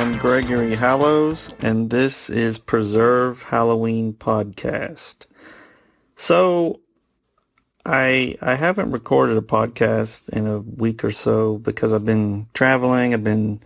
Am Gregory Hallows, and this is Preserve Halloween Podcast. So, I I haven't recorded a podcast in a week or so because I've been traveling. I've been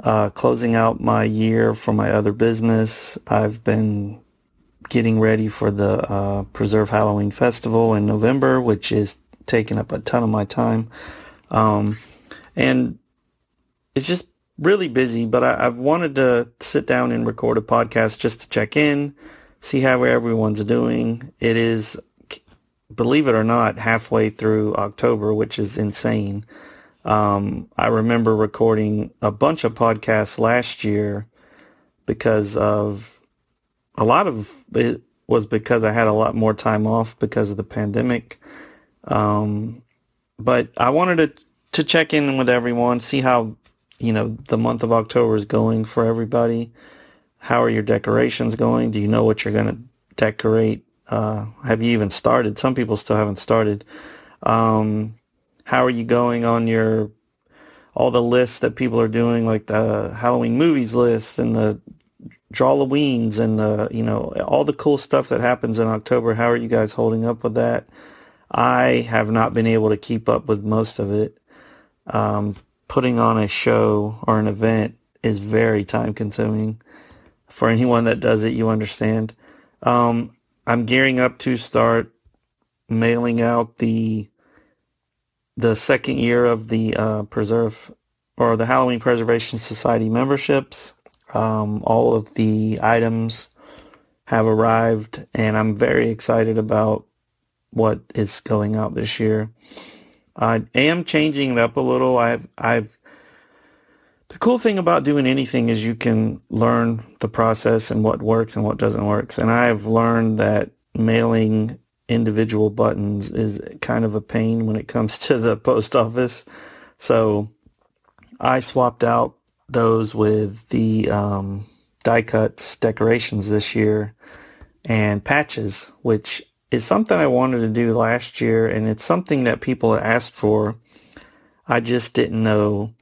uh, closing out my year for my other business. I've been getting ready for the uh, Preserve Halloween Festival in November, which is taking up a ton of my time. Um, and it's just really busy, but I, have wanted to sit down and record a podcast just to check in, see how everyone's doing. It is, believe it or not, halfway through October, which is insane. Um, I remember recording a bunch of podcasts last year because of a lot of it was because I had a lot more time off because of the pandemic. Um, but I wanted to to check in with everyone, see how you know, the month of October is going for everybody. How are your decorations going? Do you know what you're going to decorate? Uh, have you even started? Some people still haven't started. Um, how are you going on your all the lists that people are doing, like the Halloween movies list and the Drawlloweens and the you know all the cool stuff that happens in October? How are you guys holding up with that? I have not been able to keep up with most of it. Um, putting on a show or an event is very time consuming. For anyone that does it, you understand. Um, I'm gearing up to start mailing out the the second year of the uh, preserve or the Halloween Preservation Society memberships. Um, all of the items have arrived, and I'm very excited about what is going out this year. I am changing it up a little. I've I've the cool thing about doing anything is you can learn the process and what works and what doesn't work. And I've learned that mailing individual buttons is kind of a pain when it comes to the post office. So I swapped out those with the um, die cuts decorations this year and patches, which is something I wanted to do last year, and it's something that people asked for. I just didn't know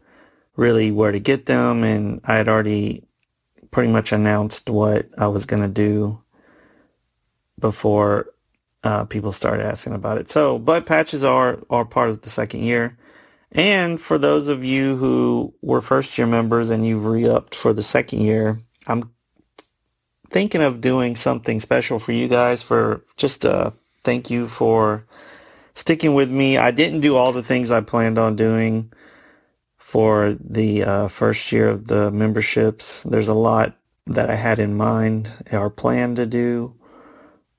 really where to get them, and I had already pretty much announced what I was going to do before uh, people started asking about it. So, but patches are are part of the second year. And for those of you who were first year members and you've re-upped for the second year, I'm thinking of doing something special for you guys for just a thank you for sticking with me. I didn't do all the things I planned on doing for the uh, first year of the memberships. There's a lot that I had in mind or planned to do.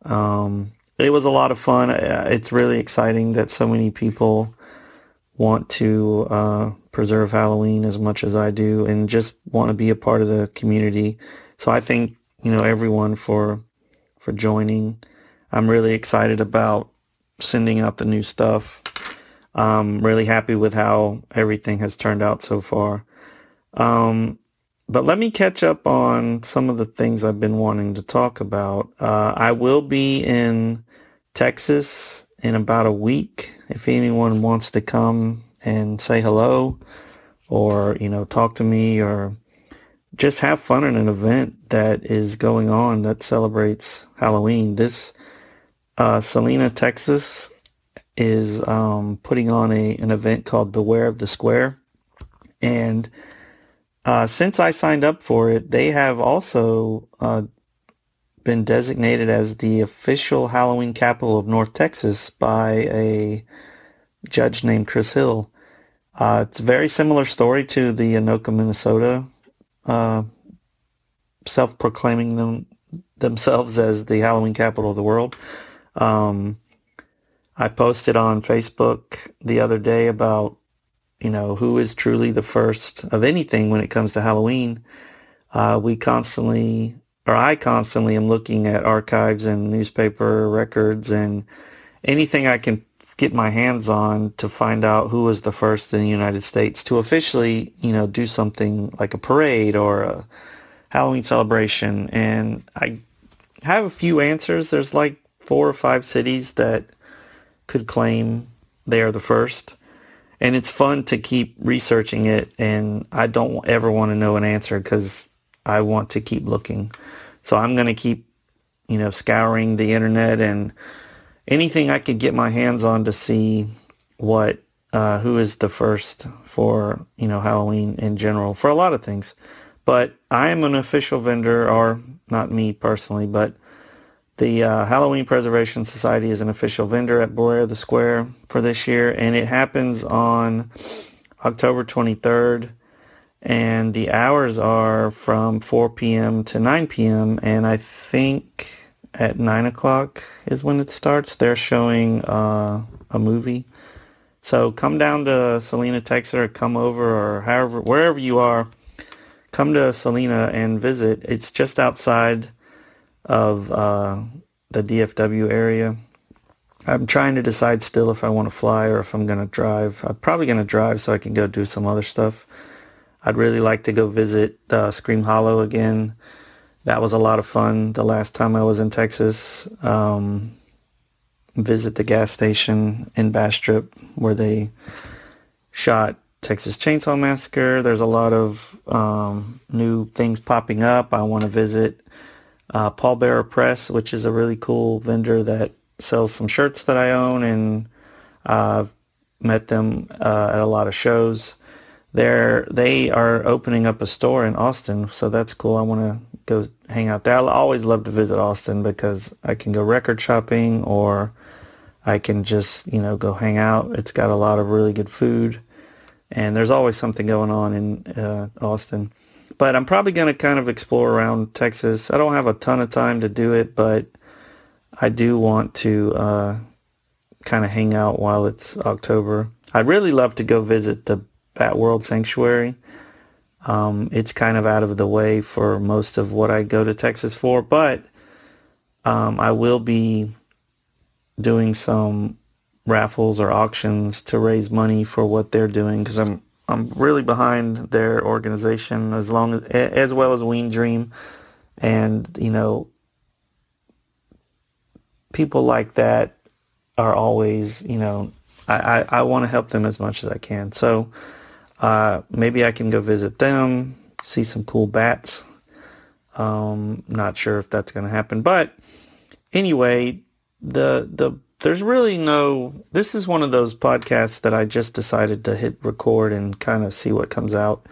Um, it was a lot of fun. Uh, it's really exciting that so many people want to uh, preserve Halloween as much as I do and just want to be a part of the community. So I think you know, everyone for, for joining. I'm really excited about sending out the new stuff. I'm really happy with how everything has turned out so far. Um, but let me catch up on some of the things I've been wanting to talk about. Uh, I will be in Texas in about a week. If anyone wants to come and say hello or, you know, talk to me or just have fun in an event that is going on that celebrates Halloween. This uh, Celina, Texas, is um, putting on a an event called Beware of the Square, and uh, since I signed up for it, they have also uh, been designated as the official Halloween capital of North Texas by a judge named Chris Hill. Uh, it's a very similar story to the Anoka, Minnesota uh, self-proclaiming them themselves as the Halloween capital of the world. Um, I posted on Facebook the other day about you know who is truly the first of anything when it comes to Halloween. Uh, we constantly, or I constantly, am looking at archives and newspaper records and anything I can get my hands on to find out who was the first in the United States to officially, you know, do something like a parade or a Halloween celebration. And I have a few answers. There's like four or five cities that could claim they are the first. and it's fun to keep researching it. And I don't ever want to know an answer because I want to keep looking. So I'm going to keep, you know, scouring the internet and anything I could get my hands on to see what uh, who is the first for you know Halloween in general for a lot of things. But I am an official vendor, or not me personally, but the uh, Halloween Preservation Society is an official vendor at Beware the Square for this year, and it happens on October 23rd. And the hours are from 4 p.m. to 9 p.m. And I think at 9 o'clock is when it starts. They're showing uh, a movie so come down to Celina, Texas, or come over, or however, wherever you are, come to Celina and visit. It's just outside of uh, the DFW area. I'm trying to decide still if I want to fly or if I'm going to drive. I'm probably going to drive so I can go do some other stuff. I'd really like to go visit uh, Scream Hollow again. That was a lot of fun the last time I was in Texas. Um, visit the gas station in Bastrop where they shot Texas Chainsaw Massacre. There's a lot of um, new things popping up. I want to visit uh, Pallbearer Press, which is a really cool vendor that sells some shirts that I own, and I've uh, met them uh, at a lot of shows. They're, they are opening up a store in Austin, so that's cool. I want to go hang out there. I always love to visit Austin because I can go record shopping or I can just, you know, go hang out. It's got a lot of really good food and there's always something going on in uh, Austin. But I'm probably going to kind of explore around Texas. I don't have a ton of time to do it, but I do want to uh, kind of hang out while it's October. I'd really love to go visit the Bat World Sanctuary. Um, it's kind of out of the way for most of what I go to Texas for, but um, I will be doing some raffles or auctions to raise money for what they're doing because I'm I'm really behind their organization as long as as well as Ween Dream, and you know people like that are always you know I, I, I want to help them as much as I can. So uh, maybe I can go visit them, see some cool bats. Um, not sure if that's going to happen, but anyway, the the there's really no this is one of those podcasts that I just decided to hit record and kind of see what comes out.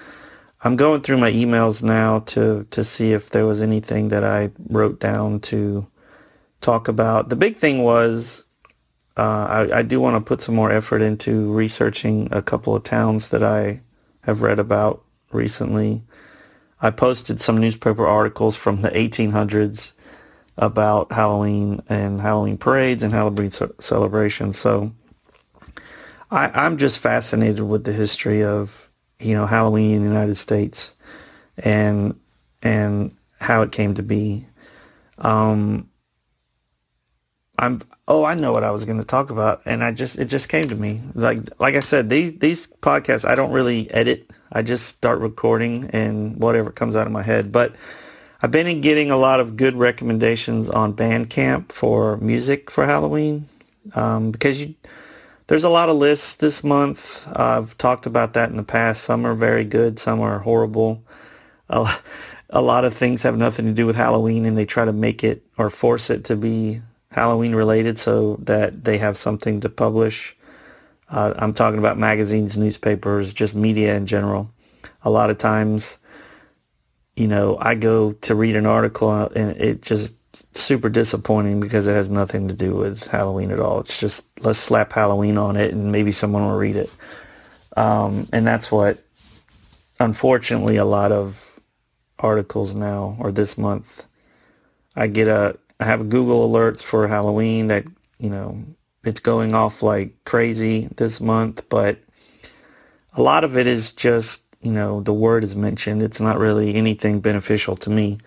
I'm going through my emails now to to see if there was anything that I wrote down to talk about. The big thing was uh, I, I do want to put some more effort into researching a couple of towns that I have read about recently. I posted some newspaper articles from the 1800s about Halloween and Halloween parades and Halloween celebrations. So I, am just fascinated with the history of you know Halloween in the United States and and how it came to be. Um, I'm oh I know what I was going to talk about and I just it just came to me like like I said these these podcasts I don't really edit I just start recording and whatever comes out of my head but I've been getting a lot of good recommendations on Bandcamp for music for Halloween um, because you, there's a lot of lists this month. I've talked about that in the past. Some are very good, some are horrible. A, a lot of things have nothing to do with Halloween, and they try to make it or force it to be Halloween related so that they have something to publish. Uh, I'm talking about magazines, newspapers, just media in general. A lot of times you know, I go to read an article and it just super disappointing because it has nothing to do with Halloween at all. It's just let's slap Halloween on it and maybe someone will read it. Um, and that's what, unfortunately, a lot of articles now or this month, I get a I have Google alerts for Halloween that you know it's going off like crazy this month, but a lot of it is just you know, the word is mentioned. It's not really anything beneficial to me.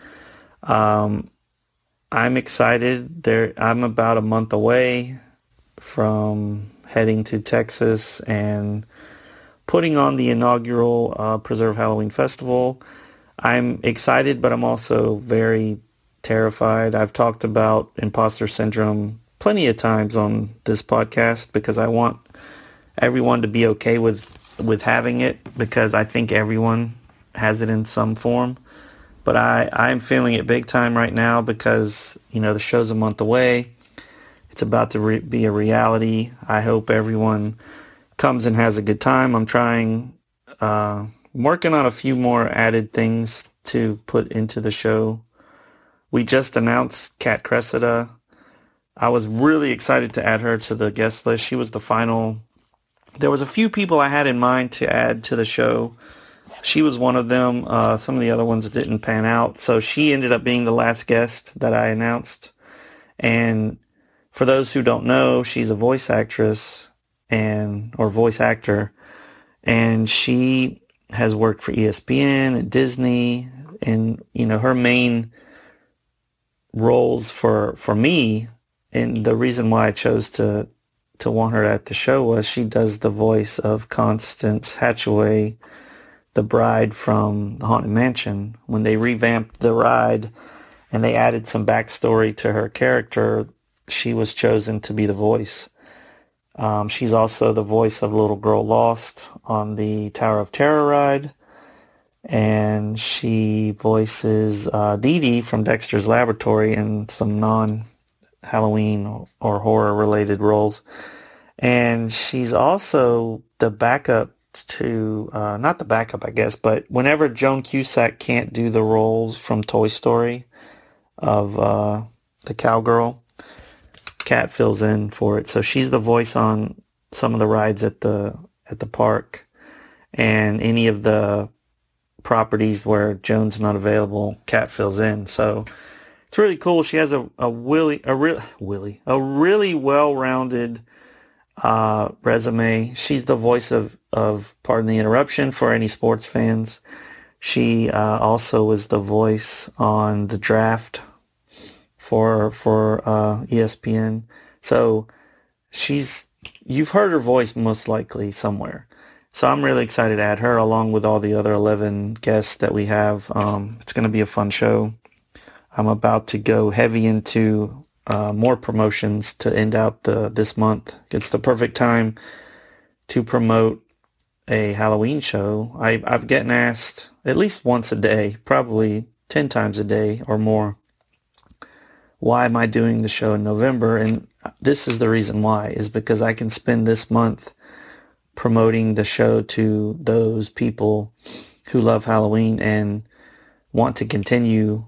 Um, I'm excited. There, I'm about a month away from heading to Texas and putting on the inaugural uh, Preserve Halloween Festival. I'm excited, but I'm also very terrified. I've talked about imposter syndrome plenty of times on this podcast because I want everyone to be okay with with having it because I think everyone has it in some form. But I I'm feeling it big time right now because you know the show's a month away. It's about to re- be a reality. I hope everyone comes and has a good time. I'm trying, uh, working on a few more added things to put into the show. We just announced Kat Cressida. I was really excited to add her to the guest list. She was the final. There was a few people I had in mind to add to the show. She was one of them. Uh, some of the other ones didn't pan out. So she ended up being the last guest that I announced. And for those who don't know, she's a voice actress and or voice actor, and she has worked for ESPN and Disney, and you know her main roles for for me, and the reason why I chose to to want her at the show was she does the voice of Constance Hatchaway, the bride from the Haunted Mansion. When they revamped the ride and they added some backstory to her character, she was chosen to be the voice. Um, she's also the voice of Little Girl Lost on the Tower of Terror ride. And she voices uh, Dee Dee from Dexter's Laboratory in some non-Halloween or horror-related roles. And she's also the backup to, uh, not the backup, I guess, but whenever Joan Cusack can't do the roles from Toy Story of uh, the cowgirl, Kat fills in for it. So she's the voice on some of the rides at the at the park, and any of the properties where Joan's not available, Kat fills in. So it's really cool. She has a a willy a real willy a really well rounded uh, resume. She's the voice of of Pardon the Interruption for any sports fans. She uh, also was the voice on the draft for for uh, ESPN. So she's you've heard her voice most likely somewhere. So I'm really excited to add her along with all the other 11 guests that we have. Um, it's going to be a fun show. I'm about to go heavy into uh, more promotions to end out the this month. It's the perfect time to promote a Halloween show. I, I've gotten asked at least once a day, probably 10 times a day or more, why am I doing the show in November? And this is the reason why, is because I can spend this month promoting the show to those people who love Halloween and want to continue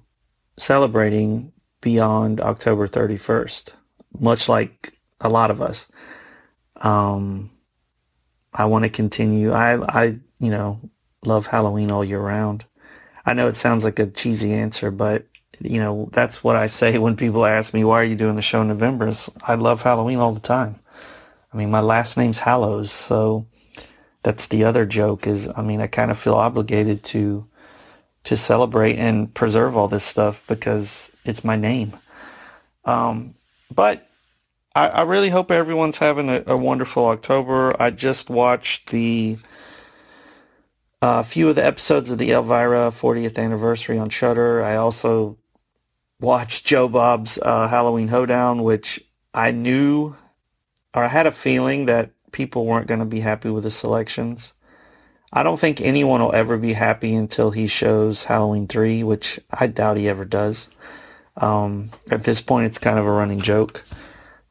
celebrating beyond October 31st, much like a lot of us. Um, I want to continue. I, I, you know, love Halloween all year round. I know it sounds like a cheesy answer, but you know, that's what I say when people ask me, why are you doing the show in November? Is I love Halloween all the time. I mean, my last name's Hallows, so that's the other joke is, I mean, I kind of feel obligated to, to celebrate and preserve all this stuff because it's my name. Um, but I, I, really hope everyone's having a, a wonderful October. I just watched the, a uh, few of the episodes of the Elvira 40th anniversary on Shudder. I also watched Joe Bob's uh, Halloween Hoedown, which I knew or I had a feeling that people weren't going to be happy with the selections. I don't think anyone will ever be happy until he shows Halloween 3, which I doubt he ever does. Um, at this point, it's kind of a running joke.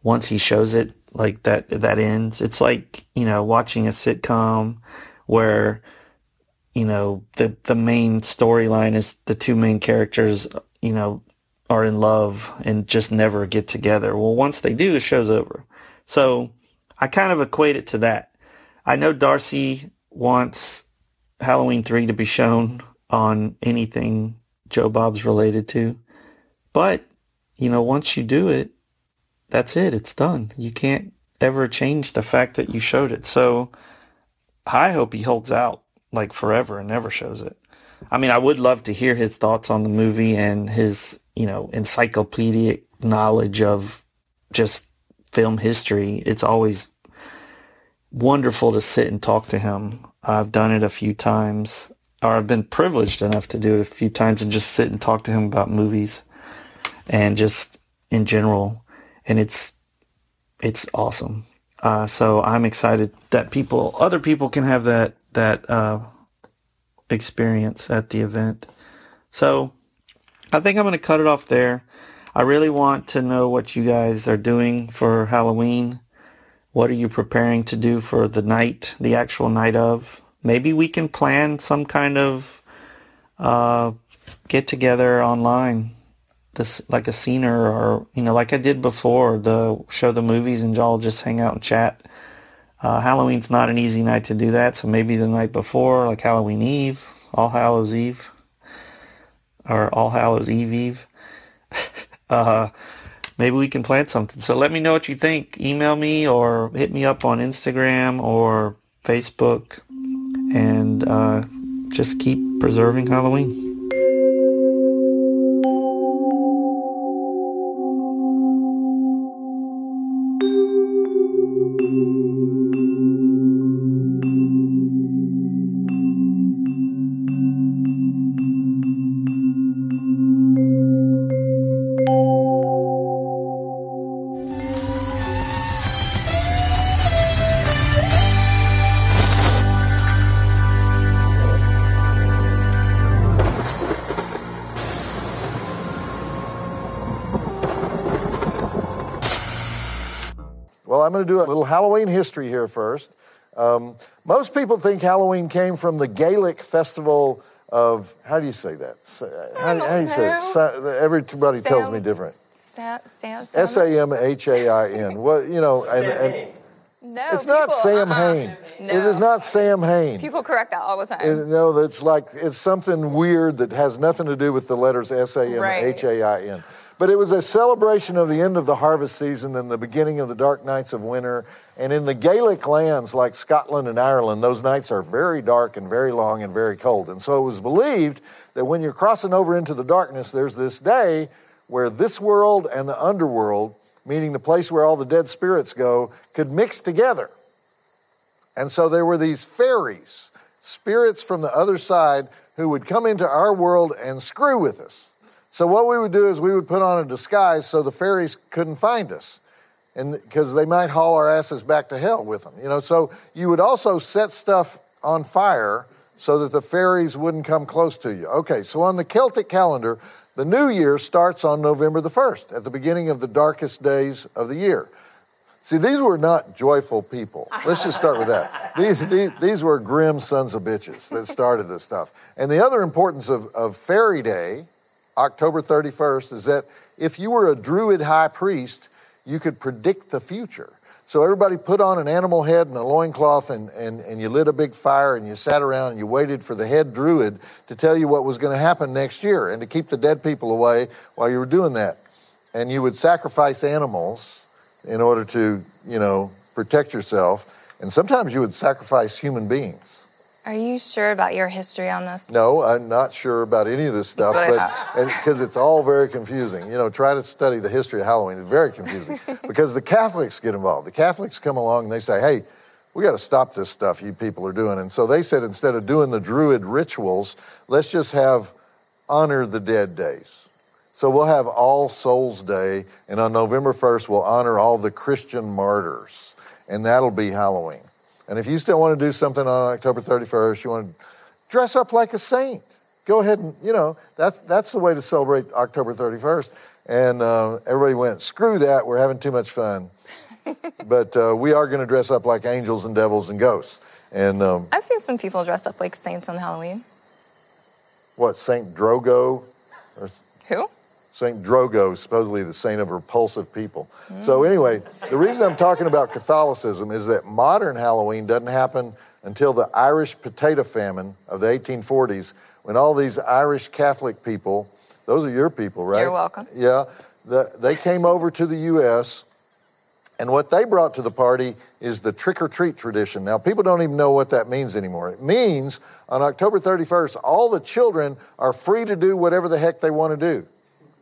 Once he shows it, like that, that ends. It's like, you know, watching a sitcom where, you know, the, the main storyline is the two main characters, you know, are in love and just never get together. Well, once they do, the show's over. So I kind of equate it to that. I know Darcy wants Halloween 3 to be shown on anything Joe Bob's related to. But, you know, once you do it, that's it. It's done. You can't ever change the fact that you showed it. So I hope he holds out like forever and never shows it. I mean, I would love to hear his thoughts on the movie and his you know, encyclopedic knowledge of just film history. It's always wonderful to sit and talk to him. I've done it a few times, or I've been privileged enough to do it a few times and just sit and talk to him about movies and just in general. And it's, it's awesome. Uh, so I'm excited that people, other people, can have that that uh, experience at the event. So I think I'm going to cut it off there. I really want to know what you guys are doing for Halloween. What are you preparing to do for the night, the actual night of? Maybe we can plan some kind of uh, get together online this like a scener or you know like I did before the show the movies and y'all just hang out and chat. Uh, Halloween's not an easy night to do that, so maybe the night before, like Halloween Eve, All Hallows Eve, or All Hallows Eve Eve. Uh, maybe we can plant something. So let me know what you think. Email me or hit me up on Instagram or Facebook, and uh, just keep preserving Halloween. I'm going to do a little Halloween history here first. Um, most people think Halloween came from the Gaelic festival of, how do you say that? How, how do you say it? Everybody Sam, tells me different. S A M H A I N. Well, you know, and, and no, it's people, not Sam uh-uh. Hain. No. It is not Sam Hain. People correct that all the time. It, no, it's like it's something weird that has nothing to do with the letters S A M H A I N. But it was a celebration of the end of the harvest season and the beginning of the dark nights of winter. And in the Gaelic lands like Scotland and Ireland, those nights are very dark and very long and very cold. And so it was believed that when you're crossing over into the darkness, there's this day where this world and the underworld, meaning the place where all the dead spirits go, could mix together. And so there were these fairies, spirits from the other side, who would come into our world and screw with us. So what we would do is we would put on a disguise so the fairies couldn't find us. And because they might haul our asses back to hell with them, you know. So you would also set stuff on fire so that the fairies wouldn't come close to you. Okay, so on the Celtic calendar, the new year starts on November the 1st, at the beginning of the darkest days of the year. See, these were not joyful people. Let's just start with that. These, these, these were grim sons of bitches that started this stuff. And the other importance of, of Fairy Day October 31st is that if you were a Druid high priest, you could predict the future. So everybody put on an animal head and a loincloth and, and, and you lit a big fire and you sat around and you waited for the head druid to tell you what was going to happen next year and to keep the dead people away while you were doing that. And you would sacrifice animals in order to, you know, protect yourself. And sometimes you would sacrifice human beings. Are you sure about your history on this? No, I'm not sure about any of this stuff, but because it's all very confusing. You know, try to study the history of Halloween. It's very confusing because the Catholics get involved. The Catholics come along and they say, "Hey, we got to stop this stuff you people are doing." And so they said instead of doing the Druid rituals, let's just have honor the dead days. So we'll have All Souls Day, and on November 1st, we'll honor all the Christian martyrs, and that'll be Halloween. And if you still want to do something on October 31st, you want to dress up like a saint. Go ahead and, you know, that's, that's the way to celebrate October 31st. And uh, everybody went, screw that, we're having too much fun. but uh, we are going to dress up like angels and devils and ghosts. And um, I've seen some people dress up like saints on Halloween. What, Saint Drogo? Or, Who? Saint Drogo, supposedly the saint of repulsive people. Mm. So anyway, the reason I'm talking about Catholicism is that modern Halloween doesn't happen until the Irish potato famine of the 1840s, when all these Irish Catholic people, those are your people, right? You're welcome. Yeah, the, they came over to the U.S. And what they brought to the party is the trick or treat tradition. Now, people don't even know what that means anymore. It means on October 31st, all the children are free to do whatever the heck they want to do.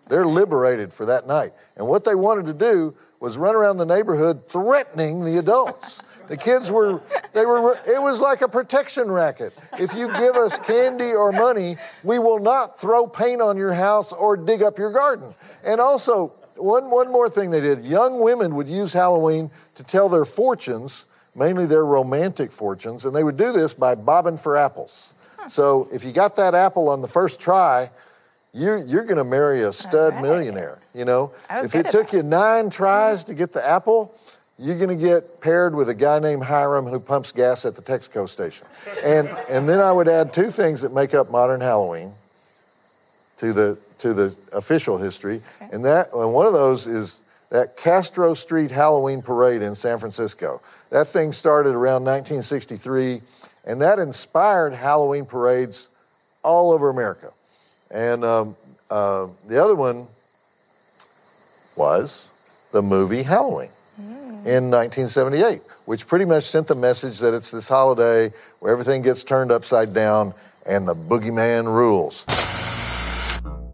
They're liberated for that night. And what they wanted to do was run around the neighborhood threatening the adults. The kids were, they were, it was like a protection racket. If you give us candy or money, we will not throw paint on your house or dig up your garden. And also, one, one more thing they did young women would use Halloween to tell their fortunes, mainly their romantic fortunes, and they would do this by bobbing for apples. So if you got that apple on the first try, you're, you're going to marry a stud right. millionaire. You know, if it took you nine tries to get the apple, you're going to get paired with a guy named Hiram who pumps gas at the Texaco station. And, and then I would add two things that make up modern Halloween to the, to the official history. Okay. And, that, and one of those is that Castro Street Halloween Parade in San Francisco. That thing started around 1963, and that inspired Halloween parades all over America. And um, uh, the other one was the movie Halloween in 1978, which pretty much sent the message that it's this holiday where everything gets turned upside down and the boogeyman rules.